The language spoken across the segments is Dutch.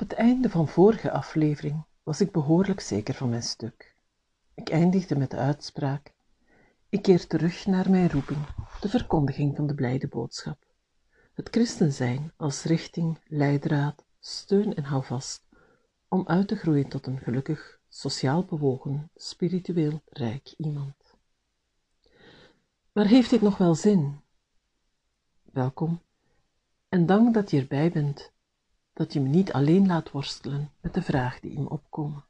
Op het einde van vorige aflevering was ik behoorlijk zeker van mijn stuk. Ik eindigde met de uitspraak: Ik keer terug naar mijn roeping, de verkondiging van de blijde boodschap. Het christen zijn als richting, leidraad, steun en houvast om uit te groeien tot een gelukkig, sociaal bewogen, spiritueel rijk iemand. Maar heeft dit nog wel zin? Welkom en dank dat je erbij bent, dat je me niet alleen laat worstelen met de vragen die me opkomen.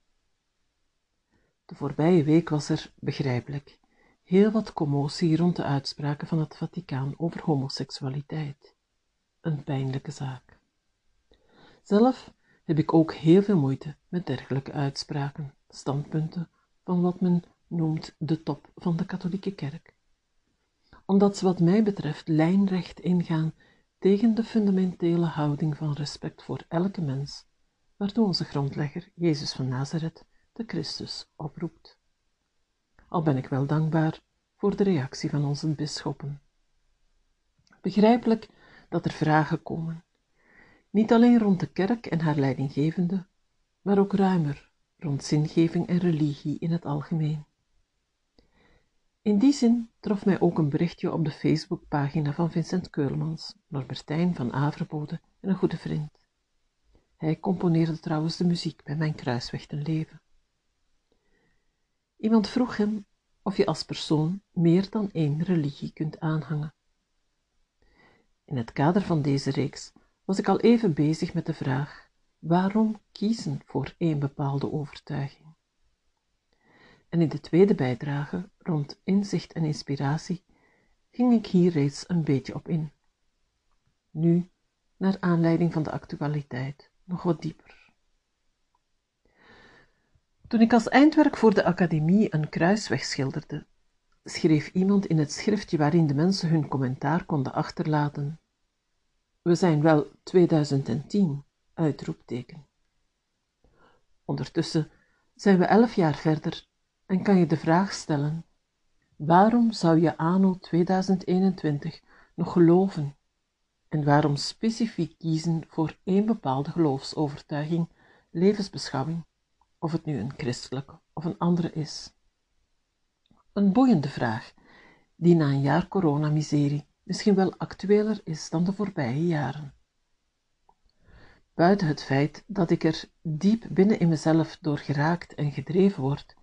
De voorbije week was er, begrijpelijk, heel wat commotie rond de uitspraken van het Vaticaan over homoseksualiteit. Een pijnlijke zaak. Zelf heb ik ook heel veel moeite met dergelijke uitspraken, standpunten van wat men noemt de top van de katholieke kerk. Omdat ze wat mij betreft lijnrecht ingaan tegen de fundamentele houding van respect voor elke mens, waartoe onze grondlegger, Jezus van Nazareth, de Christus, oproept. Al ben ik wel dankbaar voor de reactie van onze bisschoppen. Begrijpelijk dat er vragen komen, niet alleen rond de kerk en haar leidinggevende, maar ook ruimer rond zingeving en religie in het algemeen. In die zin trof mij ook een berichtje op de Facebookpagina van Vincent Keulmans, Norbertijn van Averbode en een goede vriend. Hij componeerde trouwens de muziek bij mijn kruisweg ten leven. Iemand vroeg hem of je als persoon meer dan één religie kunt aanhangen. In het kader van deze reeks was ik al even bezig met de vraag waarom kiezen voor één bepaalde overtuiging. En in de tweede bijdrage, rond inzicht en inspiratie, ging ik hier reeds een beetje op in. Nu, naar aanleiding van de actualiteit, nog wat dieper. Toen ik als eindwerk voor de academie een kruisweg schilderde, schreef iemand in het schriftje waarin de mensen hun commentaar konden achterlaten. We zijn wel 2010, uitroepteken. Ondertussen zijn we elf jaar verder en kan je de vraag stellen: waarom zou je anno 2021 nog geloven? En waarom specifiek kiezen voor één bepaalde geloofsovertuiging, levensbeschouwing, of het nu een christelijke of een andere is? Een boeiende vraag, die na een jaar coronamiserie misschien wel actueler is dan de voorbije jaren. Buiten het feit dat ik er diep binnen in mezelf door geraakt en gedreven word,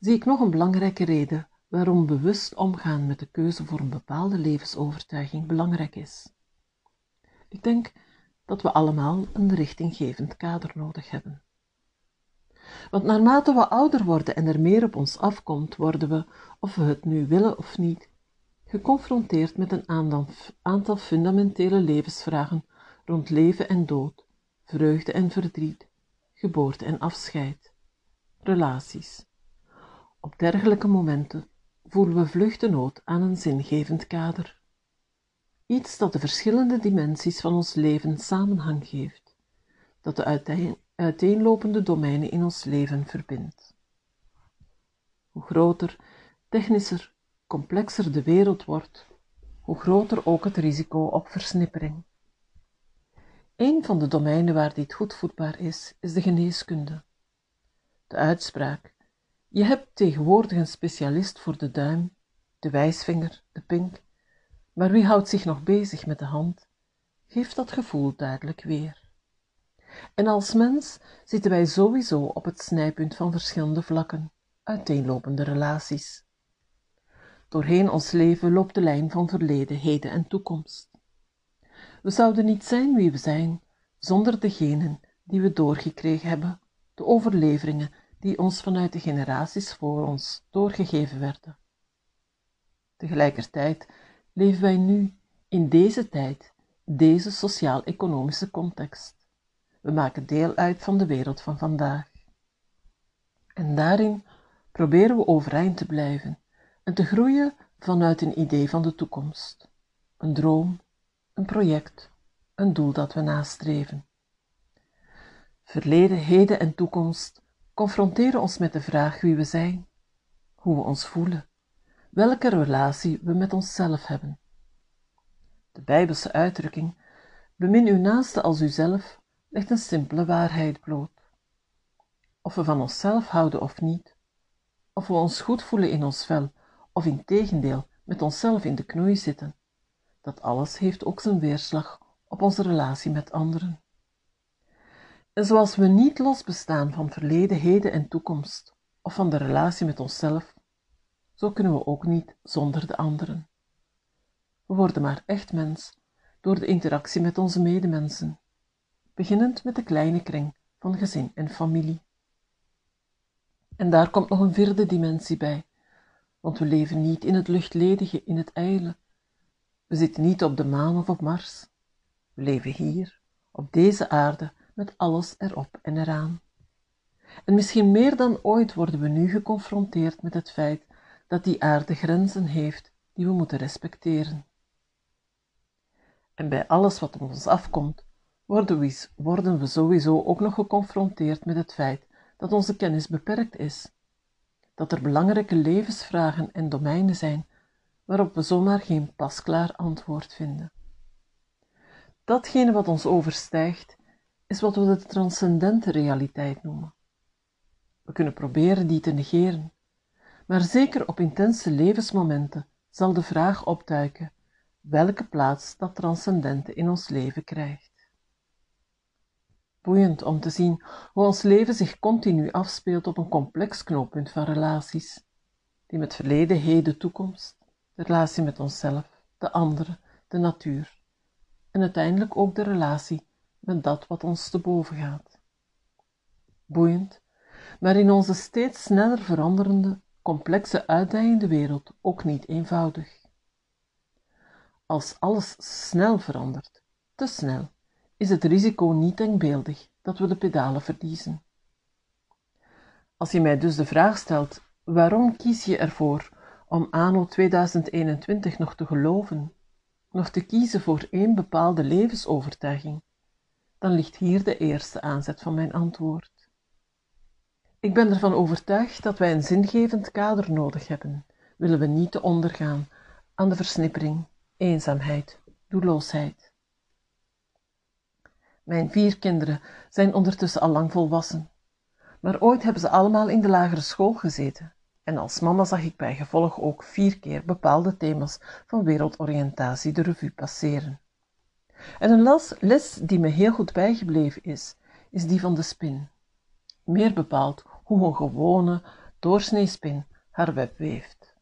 zie ik nog een belangrijke reden waarom bewust omgaan met de keuze voor een bepaalde levensovertuiging belangrijk is. Ik denk dat we allemaal een richtinggevend kader nodig hebben. Want naarmate we ouder worden en er meer op ons afkomt, worden we, of we het nu willen of niet, geconfronteerd met een aantal fundamentele levensvragen rond leven en dood, vreugde en verdriet, geboorte en afscheid, relaties, op dergelijke momenten voelen we vlug de nood aan een zingevend kader. Iets dat de verschillende dimensies van ons leven samenhang geeft, dat de uiteenlopende domeinen in ons leven verbindt. Hoe groter, technischer, complexer de wereld wordt, hoe groter ook het risico op versnippering. Een van de domeinen waar dit goed voedbaar is, is de geneeskunde. De uitspraak je hebt tegenwoordig een specialist voor de duim, de wijsvinger, de pink, maar wie houdt zich nog bezig met de hand, geeft dat gevoel duidelijk weer. En als mens zitten wij sowieso op het snijpunt van verschillende vlakken, uiteenlopende relaties. Doorheen ons leven loopt de lijn van verleden, heden en toekomst. We zouden niet zijn wie we zijn zonder degenen die we doorgekregen hebben, de overleveringen die ons vanuit de generaties voor ons doorgegeven werden. Tegelijkertijd leven wij nu in deze tijd, deze sociaal-economische context. We maken deel uit van de wereld van vandaag. En daarin proberen we overeind te blijven en te groeien vanuit een idee van de toekomst, een droom, een project, een doel dat we nastreven. Verleden, heden en toekomst confronteren ons met de vraag wie we zijn, hoe we ons voelen, welke relatie we met onszelf hebben. De Bijbelse uitdrukking, bemin uw naaste als uzelf, legt een simpele waarheid bloot. Of we van onszelf houden of niet, of we ons goed voelen in ons vel, of in tegendeel met onszelf in de knoei zitten, dat alles heeft ook zijn weerslag op onze relatie met anderen. En zoals we niet los bestaan van verleden, heden en toekomst, of van de relatie met onszelf, zo kunnen we ook niet zonder de anderen. We worden maar echt mens door de interactie met onze medemensen, beginnend met de kleine kring van gezin en familie. En daar komt nog een vierde dimensie bij, want we leven niet in het luchtledige, in het ijle. We zitten niet op de maan of op Mars. We leven hier, op deze aarde, met alles erop en eraan. En misschien meer dan ooit worden we nu geconfronteerd met het feit dat die aarde grenzen heeft die we moeten respecteren. En bij alles wat op ons afkomt, worden we, worden we sowieso ook nog geconfronteerd met het feit dat onze kennis beperkt is, dat er belangrijke levensvragen en domeinen zijn waarop we zomaar geen pasklaar antwoord vinden. Datgene wat ons overstijgt, is wat we de transcendente realiteit noemen. We kunnen proberen die te negeren, maar zeker op intense levensmomenten zal de vraag opduiken welke plaats dat transcendente in ons leven krijgt. Boeiend om te zien hoe ons leven zich continu afspeelt op een complex knooppunt van relaties, die met verleden, heden, toekomst, de relatie met onszelf, de anderen, de natuur en uiteindelijk ook de relatie met dat wat ons te boven gaat. Boeiend, maar in onze steeds sneller veranderende, complexe, uitdagende wereld ook niet eenvoudig. Als alles snel verandert, te snel, is het risico niet denkbeeldig dat we de pedalen verliezen. Als je mij dus de vraag stelt, waarom kies je ervoor om anno 2021 nog te geloven, nog te kiezen voor één bepaalde levensovertuiging, dan ligt hier de eerste aanzet van mijn antwoord. Ik ben ervan overtuigd dat wij een zingevend kader nodig hebben, willen we niet te ondergaan aan de versnippering, eenzaamheid, doelloosheid. Mijn vier kinderen zijn ondertussen al lang volwassen, maar ooit hebben ze allemaal in de lagere school gezeten en als mama zag ik bij gevolg ook vier keer bepaalde thema's van wereldoriëntatie de revue passeren. En een les, les die me heel goed bijgebleven is, is die van de spin. Meer bepaald hoe een gewone, doorsnee spin haar web weeft.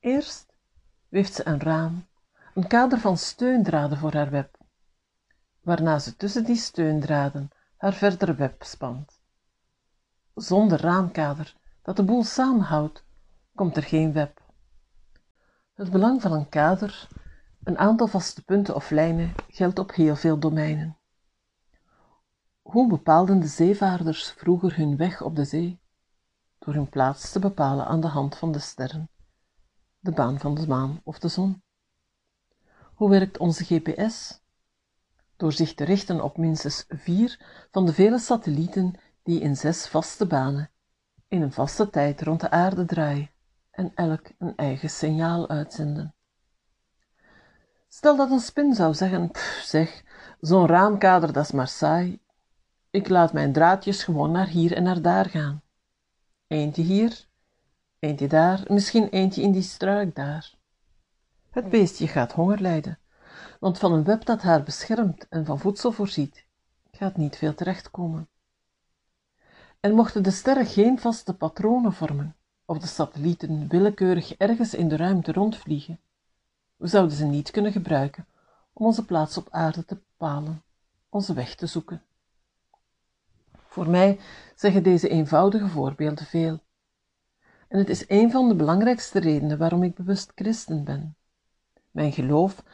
Eerst weeft ze een raam, een kader van steundraden voor haar web, waarna ze tussen die steundraden haar verdere web spant. Zonder raamkader dat de boel samenhoudt, komt er geen web. Het belang van een kader, een aantal vaste punten of lijnen, geldt op heel veel domeinen. Hoe bepaalden de zeevaarders vroeger hun weg op de zee? Door hun plaats te bepalen aan de hand van de sterren, de baan van de maan of de zon. Hoe werkt onze GPS? Door zich te richten op minstens vier van de vele satellieten die in zes vaste banen in een vaste tijd rond de aarde draaien en elk een eigen signaal uitzenden. Stel dat een spin zou zeggen, pff, zeg, zo'n raamkader dat is maar saai. Ik laat mijn draadjes gewoon naar hier en naar daar gaan. Eentje hier, eentje daar, misschien eentje in die struik daar. Het beestje gaat honger lijden, want van een web dat haar beschermt en van voedsel voorziet, gaat niet veel terechtkomen. En mochten de sterren geen vaste patronen vormen, of de satellieten willekeurig ergens in de ruimte rondvliegen, we zouden ze niet kunnen gebruiken om onze plaats op aarde te bepalen, onze weg te zoeken. Voor mij zeggen deze eenvoudige voorbeelden veel. En het is een van de belangrijkste redenen waarom ik bewust christen ben. Mijn geloof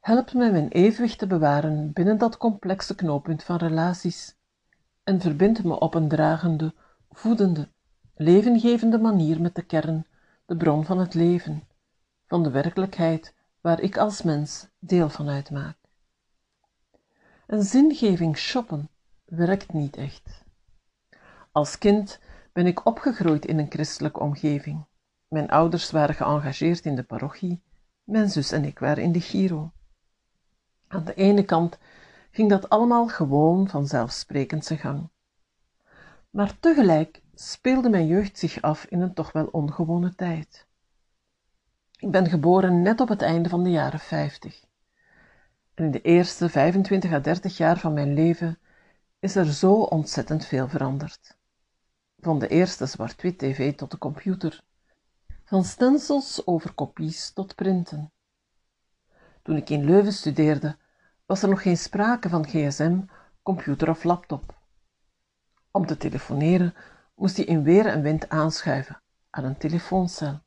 helpt mij mijn evenwicht te bewaren binnen dat complexe knooppunt van relaties en verbindt me op een dragende, voedende, levengevende manier met de kern, de bron van het leven, van de werkelijkheid waar ik als mens deel van uitmaak. Een zingeving shoppen werkt niet echt. Als kind ben ik opgegroeid in een christelijke omgeving. Mijn ouders waren geëngageerd in de parochie, mijn zus en ik waren in de Giro. Aan de ene kant ging dat allemaal gewoon vanzelfsprekend zijn gang. Maar tegelijk speelde mijn jeugd zich af in een toch wel ongewone tijd. Ik ben geboren net op het einde van de jaren 50. En in de eerste 25 à 30 jaar van mijn leven is er zo ontzettend veel veranderd. Van de eerste zwart-wit tv tot de computer. Van stencils over kopies tot printen. Toen ik in Leuven studeerde, was er nog geen sprake van gsm, computer of laptop. Om te telefoneren moest hij in weer en wind aanschuiven aan een telefooncel.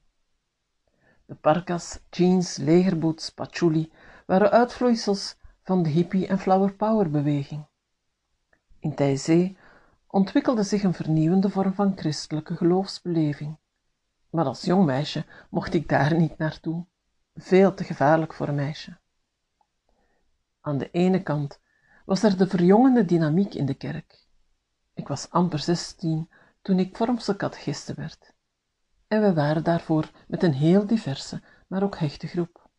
Parkas, jeans, legerboots, patchouli waren uitvloeisels van de hippie- en flower power beweging. In Taizé ontwikkelde zich een vernieuwende vorm van christelijke geloofsbeleving. Maar als jong meisje mocht ik daar niet naartoe. Veel te gevaarlijk voor een meisje. Aan de ene kant was er de verjongende dynamiek in de kerk. Ik was amper zestien toen ik vormse catechiste werd. En we waren daarvoor met een heel diverse, maar ook hechte groep.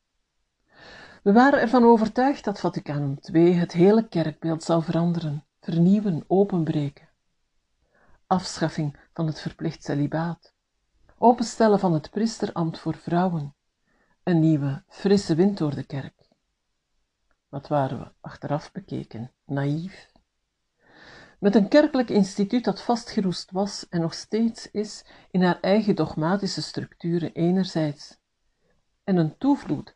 We waren ervan overtuigd dat Vaticanum II het hele kerkbeeld zou veranderen, vernieuwen, openbreken. Afschaffing van het verplicht celibaat, openstellen van het priesterambt voor vrouwen, een nieuwe, frisse wind door de kerk. Wat waren we, achteraf bekeken, naïef. Met een kerkelijk instituut dat vastgeroest was en nog steeds is in haar eigen dogmatische structuren enerzijds, en een toevloed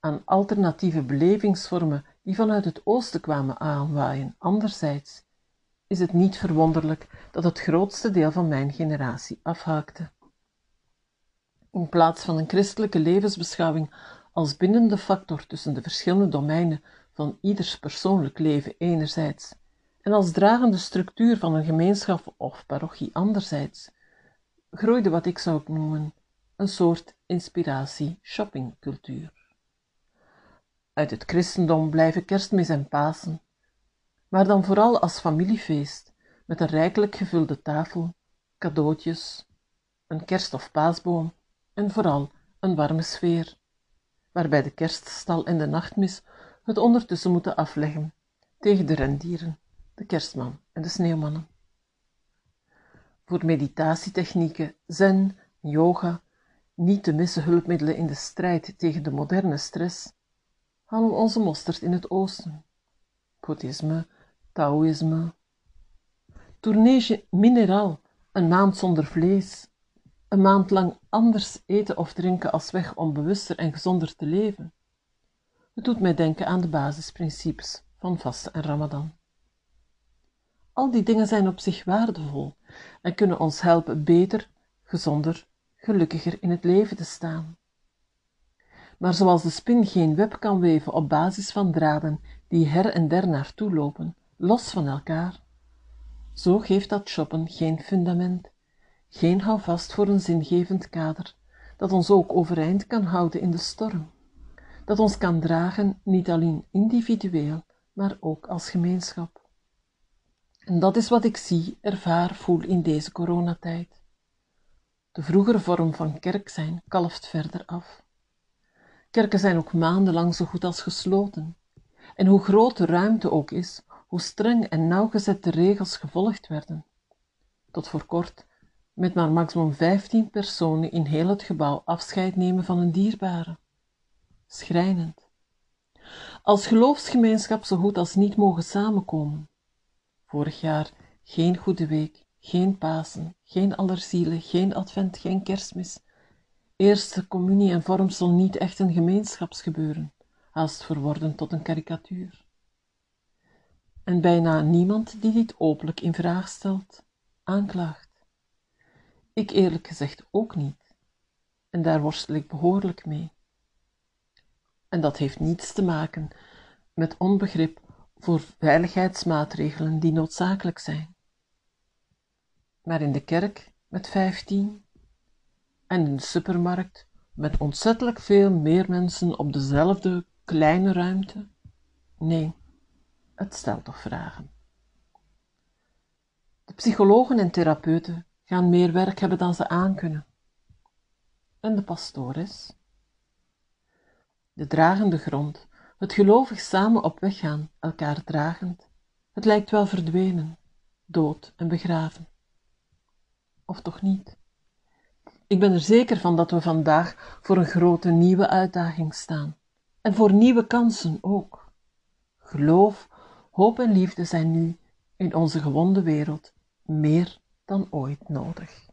aan alternatieve belevingsvormen die vanuit het oosten kwamen aanwaaien anderzijds, is het niet verwonderlijk dat het grootste deel van mijn generatie afhaakte. In plaats van een christelijke levensbeschouwing als bindende factor tussen de verschillende domeinen van ieders persoonlijk leven enerzijds en als dragende structuur van een gemeenschap of parochie anderzijds, groeide wat ik zou noemen een soort inspiratie-shoppingcultuur. Uit het christendom blijven kerstmis en Pasen, maar dan vooral als familiefeest met een rijkelijk gevulde tafel, cadeautjes, een kerst- of paasboom en vooral een warme sfeer, waarbij de kerststal en de nachtmis het ondertussen moeten afleggen tegen de rendieren, de kerstman en de sneeuwmannen. Voor meditatietechnieken, zen, yoga, niet te missen hulpmiddelen in de strijd tegen de moderne stress, halen we onze mosterd in het oosten. Boeddhisme, Taoïsme. Tournee mineraal, een maand zonder vlees, een maand lang anders eten of drinken als weg om bewuster en gezonder te leven. Het doet mij denken aan de basisprincipes van vasten en ramadan. Al die dingen zijn op zich waardevol en kunnen ons helpen beter, gezonder, gelukkiger in het leven te staan. Maar zoals de spin geen web kan weven op basis van draden die her en der naartoe lopen, los van elkaar, zo geeft dat shoppen geen fundament, geen houvast voor een zingevend kader, dat ons ook overeind kan houden in de storm, dat ons kan dragen niet alleen individueel, maar ook als gemeenschap. En dat is wat ik zie, ervaar, voel in deze coronatijd. De vroegere vorm van kerk zijn kalft verder af. Kerken zijn ook maandenlang zo goed als gesloten. En hoe groot de ruimte ook is, hoe streng en nauwgezet de regels gevolgd werden. Tot voor kort met maar maximum 15 personen in heel het gebouw afscheid nemen van een dierbare. Schrijnend. Als geloofsgemeenschap zo goed als niet mogen samenkomen. Vorig jaar geen Goede Week, geen Pasen, geen Allerzielen, geen Advent, geen Kerstmis. Eerste communie en vormsel niet echt een gemeenschapsgebeuren, haast verworden tot een karikatuur. En bijna niemand die dit openlijk in vraag stelt, aanklaagt. Ik eerlijk gezegd ook niet. En daar worstel ik behoorlijk mee. En dat heeft niets te maken met onbegrip voor veiligheidsmaatregelen die noodzakelijk zijn. Maar in de kerk met vijftien en in de supermarkt met ontzettelijk veel meer mensen op dezelfde kleine ruimte? Nee, het stelt toch vragen. De psychologen en therapeuten gaan meer werk hebben dan ze aankunnen. En de pastores? De dragende grond Het gelovig samen op weg gaan, elkaar dragend, het lijkt wel verdwenen, dood en begraven. Of toch niet? Ik ben er zeker van dat we vandaag voor een grote nieuwe uitdaging staan. En voor nieuwe kansen ook. Geloof, hoop en liefde zijn nu in onze gewonde wereld meer dan ooit nodig.